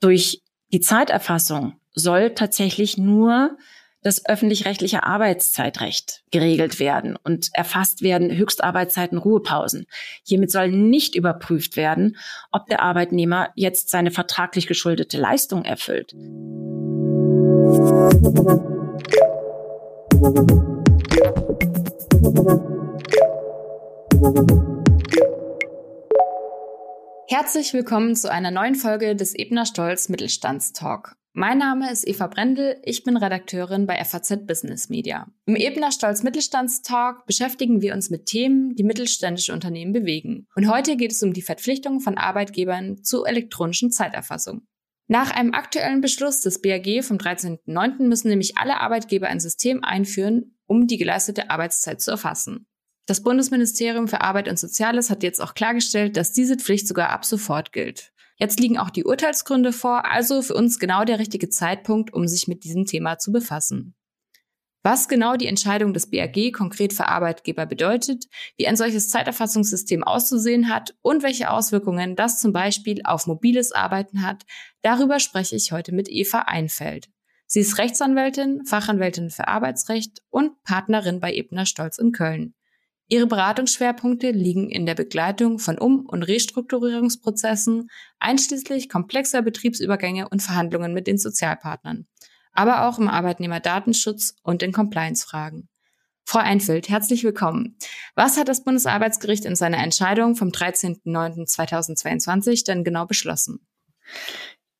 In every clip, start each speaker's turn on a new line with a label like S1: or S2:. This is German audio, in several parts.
S1: Durch die Zeiterfassung soll tatsächlich nur das öffentlich-rechtliche Arbeitszeitrecht geregelt werden und erfasst werden Höchstarbeitszeiten, Ruhepausen. Hiermit soll nicht überprüft werden, ob der Arbeitnehmer jetzt seine vertraglich geschuldete Leistung erfüllt.
S2: Herzlich willkommen zu einer neuen Folge des Ebner Stolz Mittelstandstalk. Mein Name ist Eva Brendel, ich bin Redakteurin bei FAZ Business Media. Im Ebner Stolz Mittelstandstalk beschäftigen wir uns mit Themen, die mittelständische Unternehmen bewegen. Und heute geht es um die Verpflichtung von Arbeitgebern zu elektronischen Zeiterfassung. Nach einem aktuellen Beschluss des BAG vom 13.09. müssen nämlich alle Arbeitgeber ein System einführen, um die geleistete Arbeitszeit zu erfassen. Das Bundesministerium für Arbeit und Soziales hat jetzt auch klargestellt, dass diese Pflicht sogar ab sofort gilt. Jetzt liegen auch die Urteilsgründe vor, also für uns genau der richtige Zeitpunkt, um sich mit diesem Thema zu befassen. Was genau die Entscheidung des BAG konkret für Arbeitgeber bedeutet, wie ein solches Zeiterfassungssystem auszusehen hat und welche Auswirkungen das zum Beispiel auf mobiles Arbeiten hat, darüber spreche ich heute mit Eva Einfeld. Sie ist Rechtsanwältin, Fachanwältin für Arbeitsrecht und Partnerin bei Ebner Stolz in Köln. Ihre Beratungsschwerpunkte liegen in der Begleitung von Um- und Restrukturierungsprozessen, einschließlich komplexer Betriebsübergänge und Verhandlungen mit den Sozialpartnern, aber auch im Arbeitnehmerdatenschutz und in Compliance-Fragen. Frau Einfeld, herzlich willkommen. Was hat das Bundesarbeitsgericht in seiner Entscheidung vom 13.09.2022 denn genau beschlossen?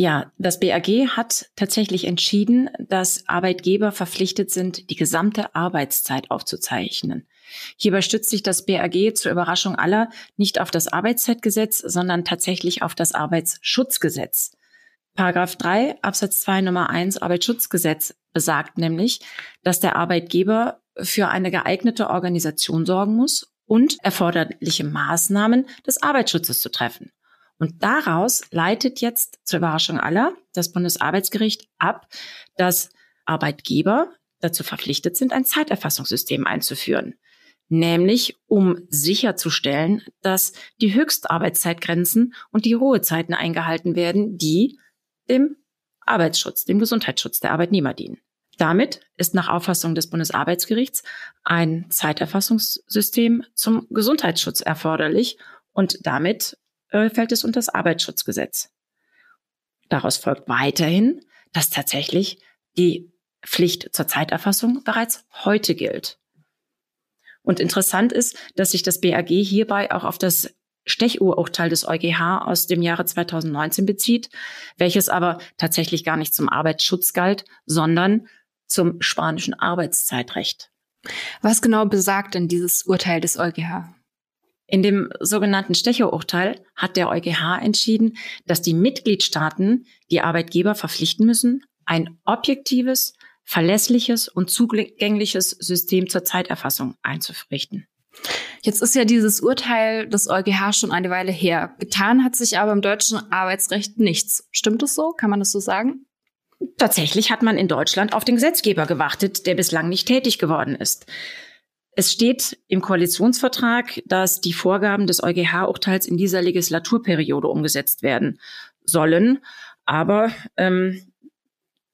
S1: Ja, das BAG hat tatsächlich entschieden, dass Arbeitgeber verpflichtet sind, die gesamte Arbeitszeit aufzuzeichnen. Hierbei stützt sich das BAG zur Überraschung aller nicht auf das Arbeitszeitgesetz, sondern tatsächlich auf das Arbeitsschutzgesetz. Paragraph 3 Absatz 2 Nummer 1 Arbeitsschutzgesetz besagt nämlich, dass der Arbeitgeber für eine geeignete Organisation sorgen muss und erforderliche Maßnahmen des Arbeitsschutzes zu treffen. Und daraus leitet jetzt zur Überraschung aller das Bundesarbeitsgericht ab, dass Arbeitgeber dazu verpflichtet sind, ein Zeiterfassungssystem einzuführen. Nämlich um sicherzustellen, dass die Höchstarbeitszeitgrenzen und die Ruhezeiten eingehalten werden, die dem Arbeitsschutz, dem Gesundheitsschutz der Arbeitnehmer dienen. Damit ist nach Auffassung des Bundesarbeitsgerichts ein Zeiterfassungssystem zum Gesundheitsschutz erforderlich und damit äh, fällt es unter das Arbeitsschutzgesetz. Daraus folgt weiterhin, dass tatsächlich die Pflicht zur Zeiterfassung bereits heute gilt. Und interessant ist, dass sich das BAG hierbei auch auf das Stechuhrurteil des EuGH aus dem Jahre 2019 bezieht, welches aber tatsächlich gar nicht zum Arbeitsschutz galt, sondern zum spanischen Arbeitszeitrecht.
S2: Was genau besagt denn dieses Urteil des EuGH?
S1: In dem sogenannten Stecher-Urteil hat der EuGH entschieden, dass die Mitgliedstaaten die Arbeitgeber verpflichten müssen, ein objektives, verlässliches und zugängliches System zur Zeiterfassung einzurichten.
S2: Jetzt ist ja dieses Urteil des EuGH schon eine Weile her. Getan hat sich aber im deutschen Arbeitsrecht nichts. Stimmt es so? Kann man das so sagen?
S1: Tatsächlich hat man in Deutschland auf den Gesetzgeber gewartet, der bislang nicht tätig geworden ist. Es steht im Koalitionsvertrag, dass die Vorgaben des EuGH-Urteils in dieser Legislaturperiode umgesetzt werden sollen. Aber ähm,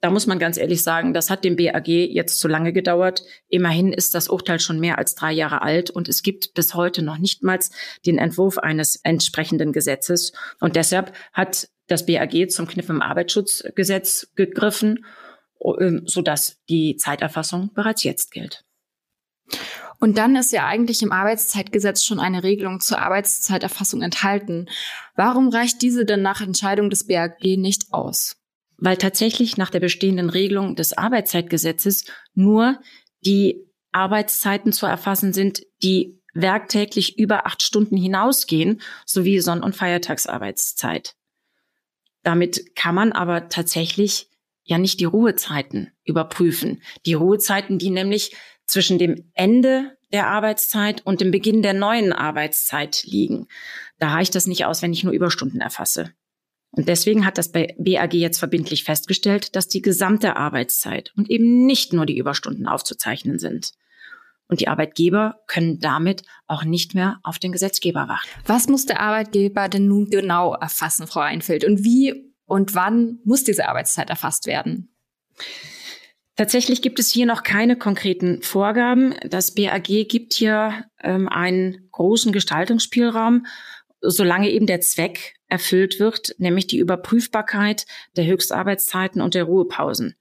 S1: da muss man ganz ehrlich sagen, das hat dem BAG jetzt zu lange gedauert. Immerhin ist das Urteil schon mehr als drei Jahre alt und es gibt bis heute noch nicht mal den Entwurf eines entsprechenden Gesetzes. Und deshalb hat das BAG zum Kniff im Arbeitsschutzgesetz gegriffen, ähm, sodass die Zeiterfassung bereits jetzt gilt.
S2: Und dann ist ja eigentlich im Arbeitszeitgesetz schon eine Regelung zur Arbeitszeiterfassung enthalten. Warum reicht diese denn nach Entscheidung des BAG nicht aus?
S1: Weil tatsächlich nach der bestehenden Regelung des Arbeitszeitgesetzes nur die Arbeitszeiten zu erfassen sind, die werktäglich über acht Stunden hinausgehen, sowie Sonn- und Feiertagsarbeitszeit. Damit kann man aber tatsächlich ja nicht die Ruhezeiten überprüfen. Die Ruhezeiten, die nämlich zwischen dem Ende der Arbeitszeit und dem Beginn der neuen Arbeitszeit liegen. Da reicht das nicht aus, wenn ich nur Überstunden erfasse. Und deswegen hat das BAG jetzt verbindlich festgestellt, dass die gesamte Arbeitszeit und eben nicht nur die Überstunden aufzuzeichnen sind. Und die Arbeitgeber können damit auch nicht mehr auf den Gesetzgeber warten.
S2: Was muss der Arbeitgeber denn nun genau erfassen, Frau Einfeld? Und wie und wann muss diese Arbeitszeit erfasst werden?
S1: Tatsächlich gibt es hier noch keine konkreten Vorgaben. Das BAG gibt hier ähm, einen großen Gestaltungsspielraum, solange eben der Zweck erfüllt wird, nämlich die Überprüfbarkeit der Höchstarbeitszeiten und der Ruhepausen.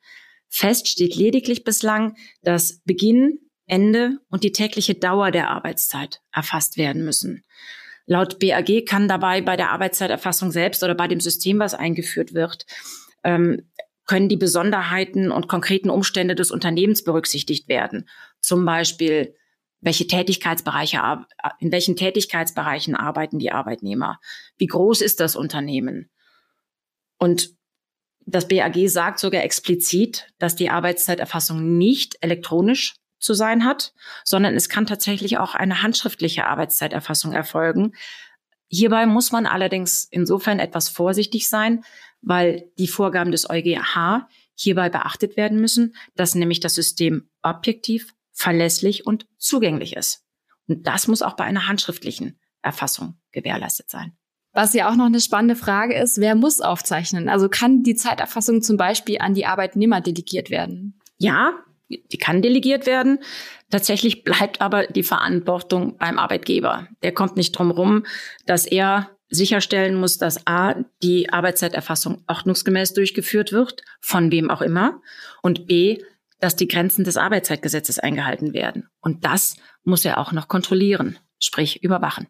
S1: Fest steht lediglich bislang, dass Beginn, Ende und die tägliche Dauer der Arbeitszeit erfasst werden müssen. Laut BAG kann dabei bei der Arbeitszeiterfassung selbst oder bei dem System, was eingeführt wird, ähm, können die Besonderheiten und konkreten Umstände des Unternehmens berücksichtigt werden. Zum Beispiel, welche Tätigkeitsbereiche, in welchen Tätigkeitsbereichen arbeiten die Arbeitnehmer? Wie groß ist das Unternehmen? Und das BAG sagt sogar explizit, dass die Arbeitszeiterfassung nicht elektronisch zu sein hat, sondern es kann tatsächlich auch eine handschriftliche Arbeitszeiterfassung erfolgen. Hierbei muss man allerdings insofern etwas vorsichtig sein, weil die Vorgaben des EuGH hierbei beachtet werden müssen, dass nämlich das System objektiv, verlässlich und zugänglich ist. Und das muss auch bei einer handschriftlichen Erfassung gewährleistet sein.
S2: Was ja auch noch eine spannende Frage ist, wer muss aufzeichnen? Also kann die Zeiterfassung zum Beispiel an die Arbeitnehmer delegiert werden?
S1: Ja, die kann delegiert werden. Tatsächlich bleibt aber die Verantwortung beim Arbeitgeber. Der kommt nicht drum rum, dass er sicherstellen muss, dass A, die Arbeitszeiterfassung ordnungsgemäß durchgeführt wird, von wem auch immer, und B, dass die Grenzen des Arbeitszeitgesetzes eingehalten werden. Und das muss er auch noch kontrollieren, sprich überwachen.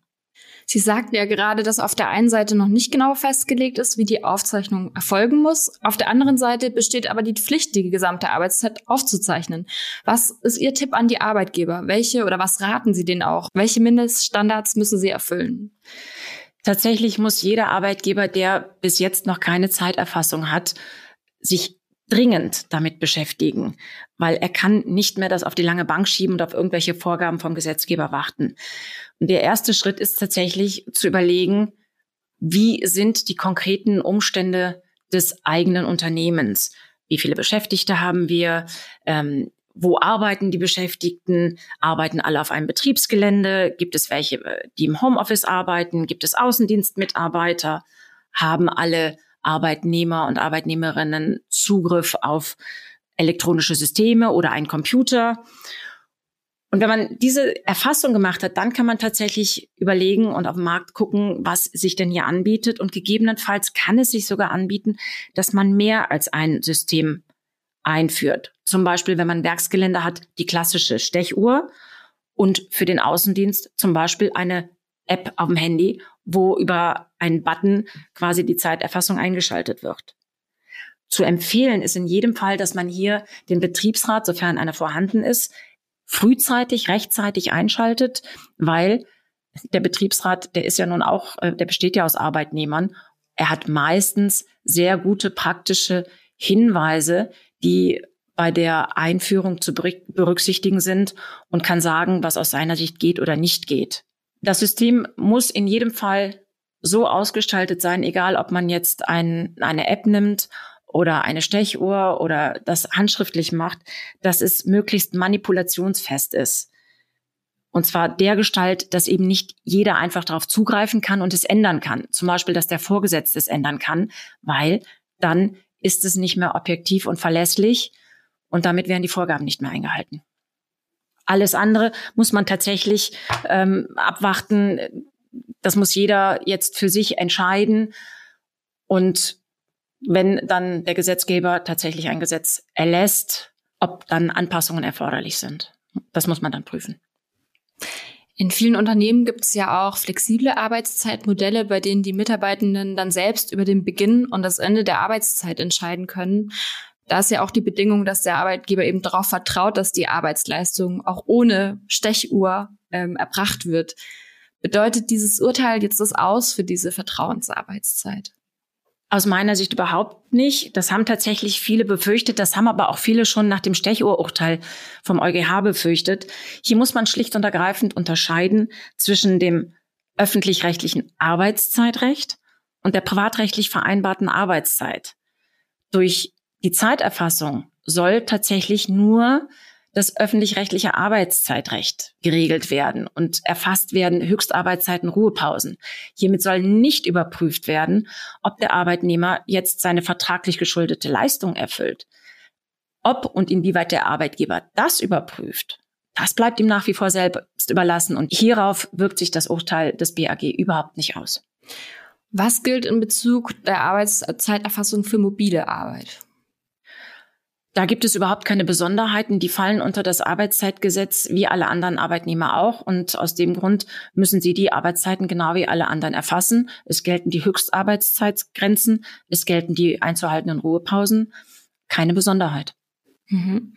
S2: Sie sagten ja gerade, dass auf der einen Seite noch nicht genau festgelegt ist, wie die Aufzeichnung erfolgen muss. Auf der anderen Seite besteht aber die Pflicht, die gesamte Arbeitszeit aufzuzeichnen. Was ist Ihr Tipp an die Arbeitgeber? Welche oder was raten Sie denen auch? Welche Mindeststandards müssen sie erfüllen?
S1: Tatsächlich muss jeder Arbeitgeber, der bis jetzt noch keine Zeiterfassung hat, sich dringend damit beschäftigen, weil er kann nicht mehr das auf die lange Bank schieben und auf irgendwelche Vorgaben vom Gesetzgeber warten. Und der erste Schritt ist tatsächlich zu überlegen, wie sind die konkreten Umstände des eigenen Unternehmens? Wie viele Beschäftigte haben wir? Ähm, wo arbeiten die Beschäftigten? Arbeiten alle auf einem Betriebsgelände? Gibt es welche, äh, die im Homeoffice arbeiten? Gibt es Außendienstmitarbeiter? Haben alle Arbeitnehmer und Arbeitnehmerinnen Zugriff auf elektronische Systeme oder einen Computer? Und wenn man diese Erfassung gemacht hat, dann kann man tatsächlich überlegen und auf den Markt gucken, was sich denn hier anbietet. Und gegebenenfalls kann es sich sogar anbieten, dass man mehr als ein System einführt. Zum Beispiel, wenn man Werksgelände hat, die klassische Stechuhr und für den Außendienst zum Beispiel eine App auf dem Handy, wo über einen Button quasi die Zeiterfassung eingeschaltet wird. Zu empfehlen ist in jedem Fall, dass man hier den Betriebsrat, sofern einer vorhanden ist, frühzeitig, rechtzeitig einschaltet, weil der Betriebsrat, der ist ja nun auch, äh, der besteht ja aus Arbeitnehmern. Er hat meistens sehr gute praktische Hinweise, die bei der Einführung zu berücksichtigen sind und kann sagen, was aus seiner Sicht geht oder nicht geht. Das System muss in jedem Fall so ausgestaltet sein, egal ob man jetzt ein, eine App nimmt oder eine Stechuhr oder das handschriftlich macht, dass es möglichst manipulationsfest ist. Und zwar der Gestalt, dass eben nicht jeder einfach darauf zugreifen kann und es ändern kann. Zum Beispiel, dass der Vorgesetzte es ändern kann, weil dann ist es nicht mehr objektiv und verlässlich und damit werden die Vorgaben nicht mehr eingehalten. Alles andere muss man tatsächlich ähm, abwarten. Das muss jeder jetzt für sich entscheiden. Und wenn dann der Gesetzgeber tatsächlich ein Gesetz erlässt, ob dann Anpassungen erforderlich sind. Das muss man dann prüfen.
S2: In vielen Unternehmen gibt es ja auch flexible Arbeitszeitmodelle, bei denen die Mitarbeitenden dann selbst über den Beginn und das Ende der Arbeitszeit entscheiden können. Da ist ja auch die Bedingung, dass der Arbeitgeber eben darauf vertraut, dass die Arbeitsleistung auch ohne Stechuhr ähm, erbracht wird. Bedeutet dieses Urteil jetzt das aus für diese Vertrauensarbeitszeit?
S1: Aus meiner Sicht überhaupt nicht. Das haben tatsächlich viele befürchtet. Das haben aber auch viele schon nach dem Stechuhrurteil vom EuGH befürchtet. Hier muss man schlicht und ergreifend unterscheiden zwischen dem öffentlich-rechtlichen Arbeitszeitrecht und der privatrechtlich vereinbarten Arbeitszeit. Durch die Zeiterfassung soll tatsächlich nur das öffentlich-rechtliche Arbeitszeitrecht geregelt werden und erfasst werden Höchstarbeitszeiten, Ruhepausen. Hiermit soll nicht überprüft werden, ob der Arbeitnehmer jetzt seine vertraglich geschuldete Leistung erfüllt. Ob und inwieweit der Arbeitgeber das überprüft, das bleibt ihm nach wie vor selbst überlassen und hierauf wirkt sich das Urteil des BAG überhaupt nicht aus.
S2: Was gilt in Bezug der Arbeitszeiterfassung für mobile Arbeit?
S1: Da gibt es überhaupt keine Besonderheiten. Die fallen unter das Arbeitszeitgesetz wie alle anderen Arbeitnehmer auch. Und aus dem Grund müssen sie die Arbeitszeiten genau wie alle anderen erfassen. Es gelten die Höchstarbeitszeitgrenzen. Es gelten die einzuhaltenden Ruhepausen. Keine Besonderheit.
S2: Mhm.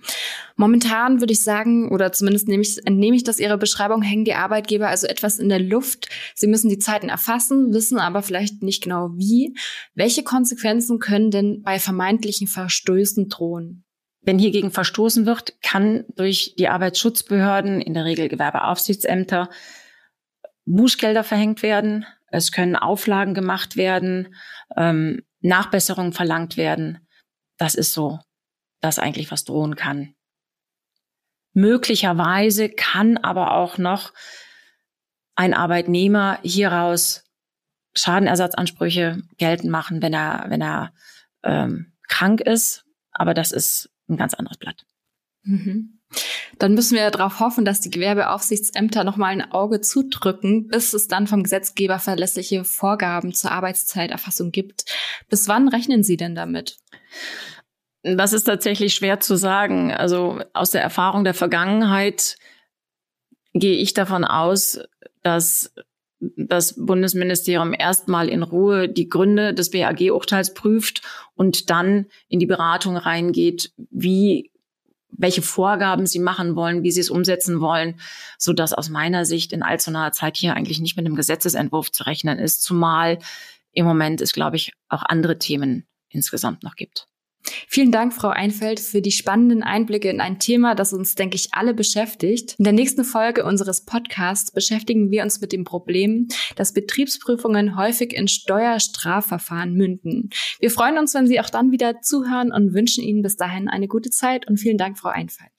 S2: Momentan würde ich sagen, oder zumindest nehme ich, entnehme ich das Ihrer Beschreibung, hängen die Arbeitgeber also etwas in der Luft. Sie müssen die Zeiten erfassen, wissen aber vielleicht nicht genau wie. Welche Konsequenzen können denn bei vermeintlichen Verstößen drohen?
S1: Wenn hiergegen verstoßen wird, kann durch die Arbeitsschutzbehörden, in der Regel Gewerbeaufsichtsämter, Bußgelder verhängt werden. Es können Auflagen gemacht werden, ähm, Nachbesserungen verlangt werden. Das ist so das eigentlich was drohen kann. Möglicherweise kann aber auch noch ein Arbeitnehmer hieraus Schadenersatzansprüche geltend machen, wenn er, wenn er ähm, krank ist. Aber das ist ein ganz anderes Blatt.
S2: Mhm. Dann müssen wir darauf hoffen, dass die Gewerbeaufsichtsämter nochmal ein Auge zudrücken, bis es dann vom Gesetzgeber verlässliche Vorgaben zur Arbeitszeiterfassung gibt. Bis wann rechnen Sie denn damit?
S1: Das ist tatsächlich schwer zu sagen. Also aus der Erfahrung der Vergangenheit gehe ich davon aus, dass das Bundesministerium erstmal in Ruhe die Gründe des BAG-Urteils prüft und dann in die Beratung reingeht, wie welche Vorgaben sie machen wollen, wie sie es umsetzen wollen, so dass aus meiner Sicht in allzu naher Zeit hier eigentlich nicht mit einem Gesetzesentwurf zu rechnen ist, zumal im Moment es, glaube ich, auch andere Themen insgesamt noch gibt.
S2: Vielen Dank, Frau Einfeld, für die spannenden Einblicke in ein Thema, das uns, denke ich, alle beschäftigt. In der nächsten Folge unseres Podcasts beschäftigen wir uns mit dem Problem, dass Betriebsprüfungen häufig in Steuerstrafverfahren münden. Wir freuen uns, wenn Sie auch dann wieder zuhören und wünschen Ihnen bis dahin eine gute Zeit und vielen Dank, Frau Einfeld.